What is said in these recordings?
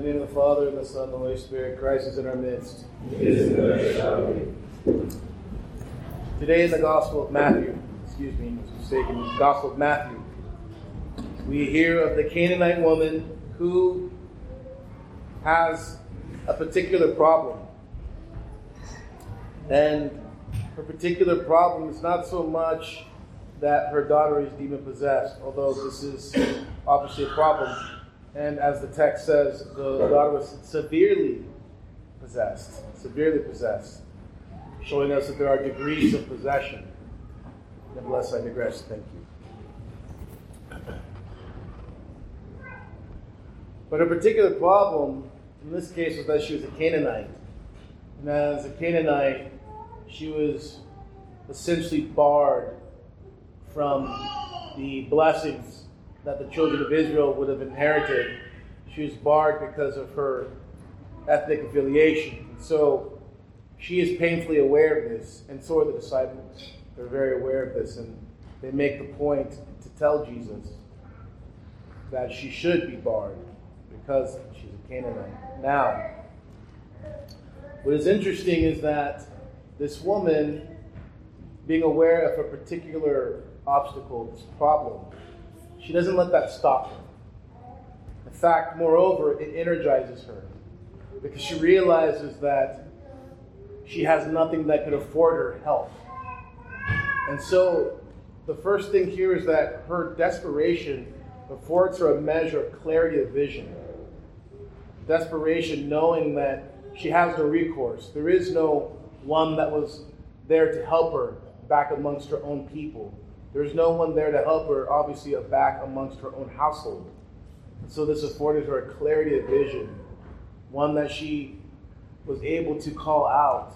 In the name of the Father, and the Son, and the Holy Spirit, Christ is in our midst. Today in the Gospel of Matthew, excuse me, I was mistaken, the Gospel of Matthew, we hear of the Canaanite woman who has a particular problem. And her particular problem is not so much that her daughter is demon possessed, although this is obviously a problem. And as the text says, the daughter was severely possessed, severely possessed, showing us that there are degrees of possession. Nevertheless, I digress. Thank you. But a particular problem in this case was that she was a Canaanite. And as a Canaanite, she was essentially barred from the blessings that the children of Israel would have inherited. She was barred because of her ethnic affiliation. And so she is painfully aware of this, and so are the disciples. They're very aware of this, and they make the point to tell Jesus that she should be barred because she's a Canaanite. Now, what is interesting is that this woman, being aware of a particular obstacle, this problem, she doesn't let that stop her. In fact, moreover, it energizes her because she realizes that she has nothing that could afford her help. And so, the first thing here is that her desperation affords her a measure of clarity of vision. Desperation, knowing that she has no recourse. There is no one that was there to help her back amongst her own people. There's no one there to help her, obviously, back amongst her own household. So this afforded her a clarity of vision, one that she was able to call out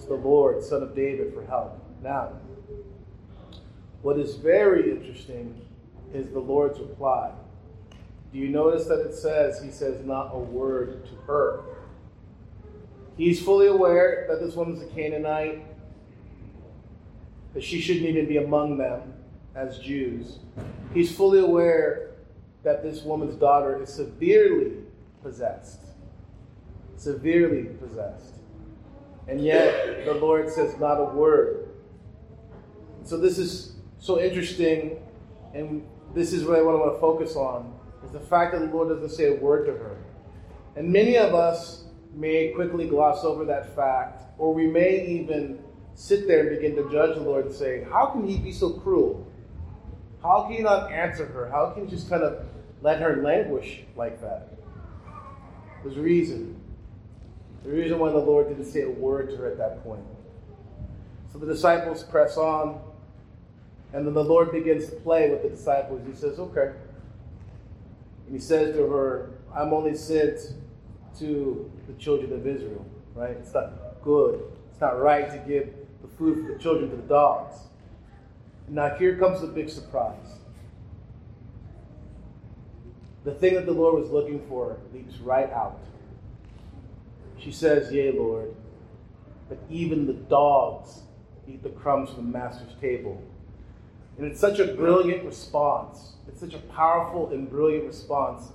to the Lord, Son of David, for help. Now, what is very interesting is the Lord's reply. Do you notice that it says, He says not a word to her? He's fully aware that this woman's a Canaanite, that she shouldn't even be among them as Jews. He's fully aware that this woman's daughter is severely possessed. Severely possessed. And yet, the Lord says not a word. So, this is so interesting, and this is what I want to focus on is the fact that the Lord doesn't say a word to her. And many of us may quickly gloss over that fact, or we may even sit there and begin to judge the Lord and say, How can He be so cruel? How can He not answer her? How can He just kind of let her languish like that? There's a reason. The reason why the Lord didn't say a word to her at that point. So the disciples press on, and then the Lord begins to play with the disciples. He says, Okay. And he says to her, I'm only sent to the children of Israel, right? It's not good. It's not right to give the food for the children to the dogs. Now, here comes the big surprise. The thing that the Lord was looking for leaps right out. She says, Yea, Lord, but even the dogs eat the crumbs from the master's table. And it's such a brilliant response. It's such a powerful and brilliant response.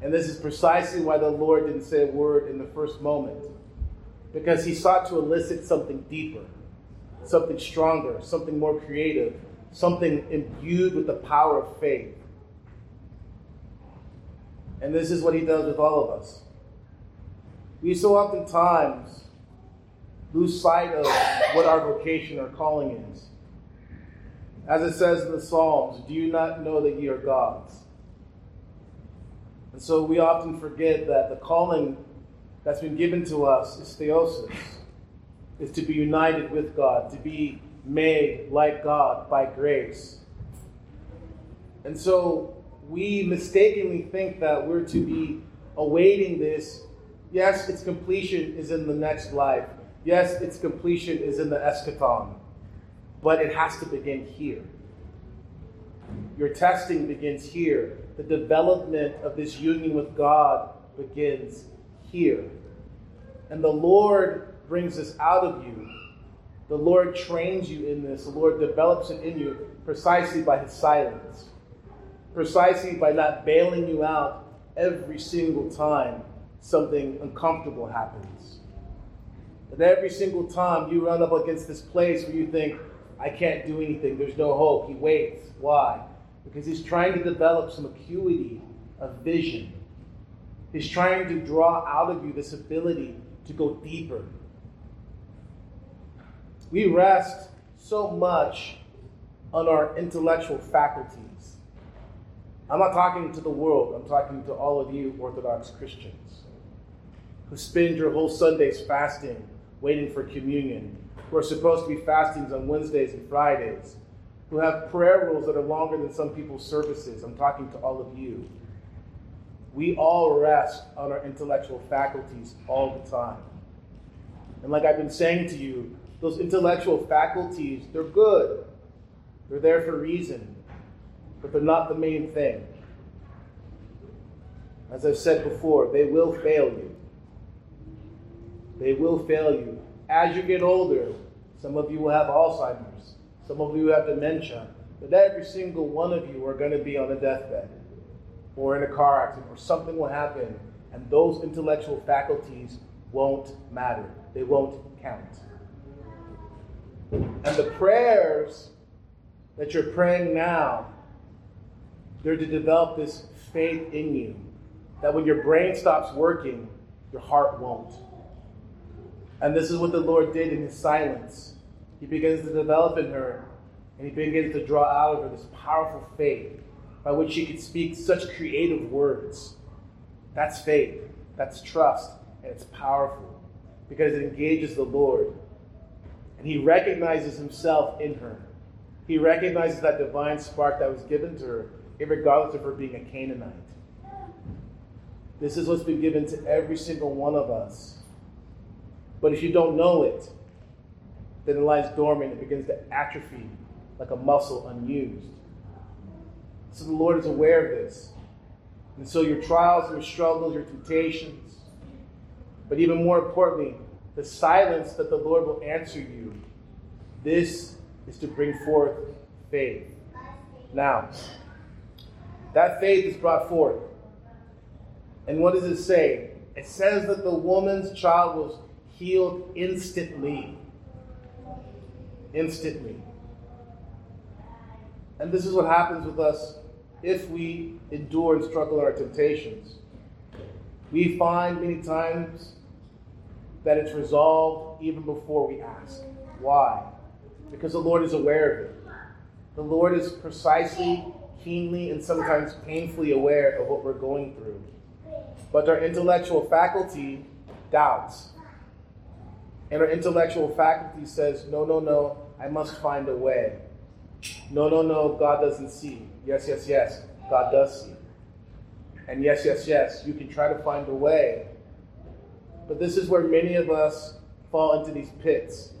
And this is precisely why the Lord didn't say a word in the first moment. Because he sought to elicit something deeper, something stronger, something more creative, something imbued with the power of faith. And this is what he does with all of us. We so oftentimes lose sight of what our vocation or calling is. As it says in the Psalms, do you not know that ye are gods? And so we often forget that the calling that's been given to us is theosis, is to be united with God, to be made like God by grace. And so we mistakenly think that we're to be awaiting this. Yes, its completion is in the next life. Yes, its completion is in the eschaton. But it has to begin here. Your testing begins here. The development of this union with God begins here. And the Lord brings this out of you. The Lord trains you in this. The Lord develops it in you precisely by His silence, precisely by not bailing you out every single time something uncomfortable happens. And every single time you run up against this place where you think, I can't do anything, there's no hope, he waits. Why? Because he's trying to develop some acuity of vision. He's trying to draw out of you this ability to go deeper. We rest so much on our intellectual faculties. I'm not talking to the world, I'm talking to all of you Orthodox Christians who spend your whole Sundays fasting, waiting for communion, who are supposed to be fastings on Wednesdays and Fridays, who have prayer rules that are longer than some people's services. I'm talking to all of you. We all rest on our intellectual faculties all the time. And like I've been saying to you, those intellectual faculties, they're good. They're there for reason, but they're not the main thing. As I've said before, they will fail you. They will fail you. As you get older, some of you will have Alzheimer's, some of you have dementia, but every single one of you are going to be on a deathbed or in a car accident or something will happen, and those intellectual faculties won't matter. They won't count. And the prayers that you're praying now, they're to develop this faith in you that when your brain stops working, your heart won't. And this is what the Lord did in his silence. He begins to develop in her, and he begins to draw out of her this powerful faith by which she could speak such creative words. That's faith, that's trust, and it's powerful because it engages the Lord. And he recognizes himself in her. He recognizes that divine spark that was given to her, regardless of her being a Canaanite. This is what's been given to every single one of us. But if you don't know it, then it lies dormant. It begins to atrophy like a muscle unused. So the Lord is aware of this. And so your trials, your struggles, your temptations, but even more importantly, the silence that the Lord will answer you, this is to bring forth faith. Now, that faith is brought forth. And what does it say? It says that the woman's child was healed instantly. Instantly. And this is what happens with us if we endure and struggle in our temptations. We find many times that it's resolved even before we ask. Why? Because the Lord is aware of it. The Lord is precisely, keenly, and sometimes painfully aware of what we're going through. But our intellectual faculty doubts. And our intellectual faculty says, no, no, no, I must find a way. No, no, no, God doesn't see. Yes, yes, yes, God does see. And yes, yes, yes, you can try to find a way. But this is where many of us fall into these pits.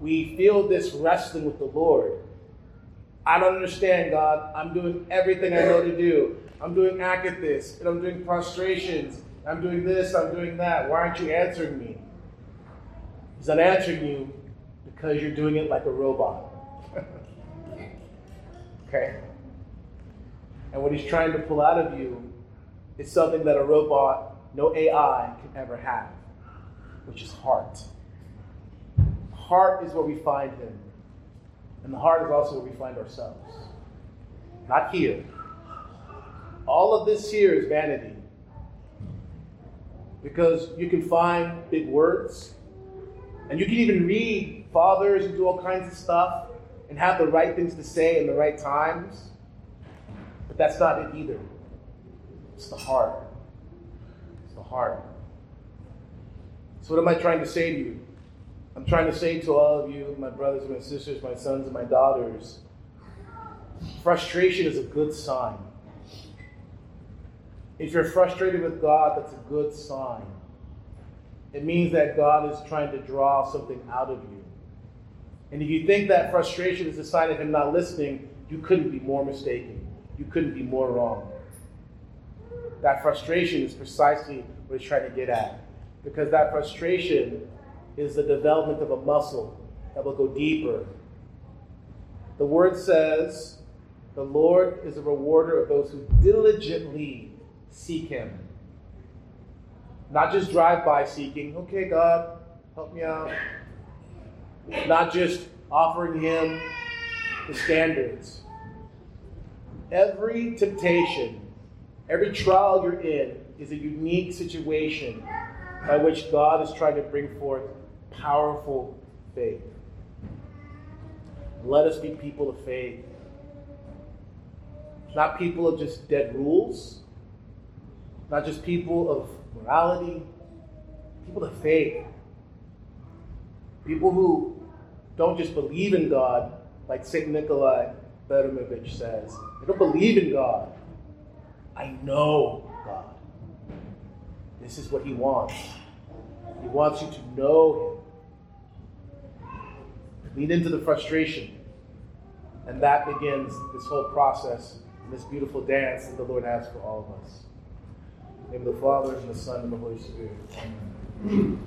We feel this wrestling with the Lord. I don't understand, God. I'm doing everything I know to do. I'm doing akathists, and I'm doing prostrations. I'm doing this, I'm doing that. Why aren't you answering me? He's not answering you because you're doing it like a robot. okay? And what he's trying to pull out of you is something that a robot, no AI, can ever have, which is heart. Heart is where we find him. And the heart is also where we find ourselves. Not here. All of this here is vanity. Because you can find big words, and you can even read fathers and do all kinds of stuff and have the right things to say in the right times. But that's not it either. It's the heart. Heart. So, what am I trying to say to you? I'm trying to say to all of you, my brothers, my sisters, my sons, and my daughters, frustration is a good sign. If you're frustrated with God, that's a good sign. It means that God is trying to draw something out of you. And if you think that frustration is a sign of Him not listening, you couldn't be more mistaken you couldn't be more wrong. That frustration is precisely what he's trying to get at. Because that frustration is the development of a muscle that will go deeper. The word says, The Lord is a rewarder of those who diligently seek Him. Not just drive by seeking, okay, God, help me out. Not just offering Him the standards. Every temptation, every trial you're in is a unique situation by which God is trying to bring forth powerful faith. Let us be people of faith. Not people of just dead rules, not just people of morality, people of faith. People who don't just believe in God, like St. Nikolai Velimirovich says. They don't believe in God. I know God. This is what He wants. He wants you to know Him. Lean into the frustration. And that begins this whole process and this beautiful dance that the Lord has for all of us. In the Father, and the Son, and the Holy Spirit. Amen.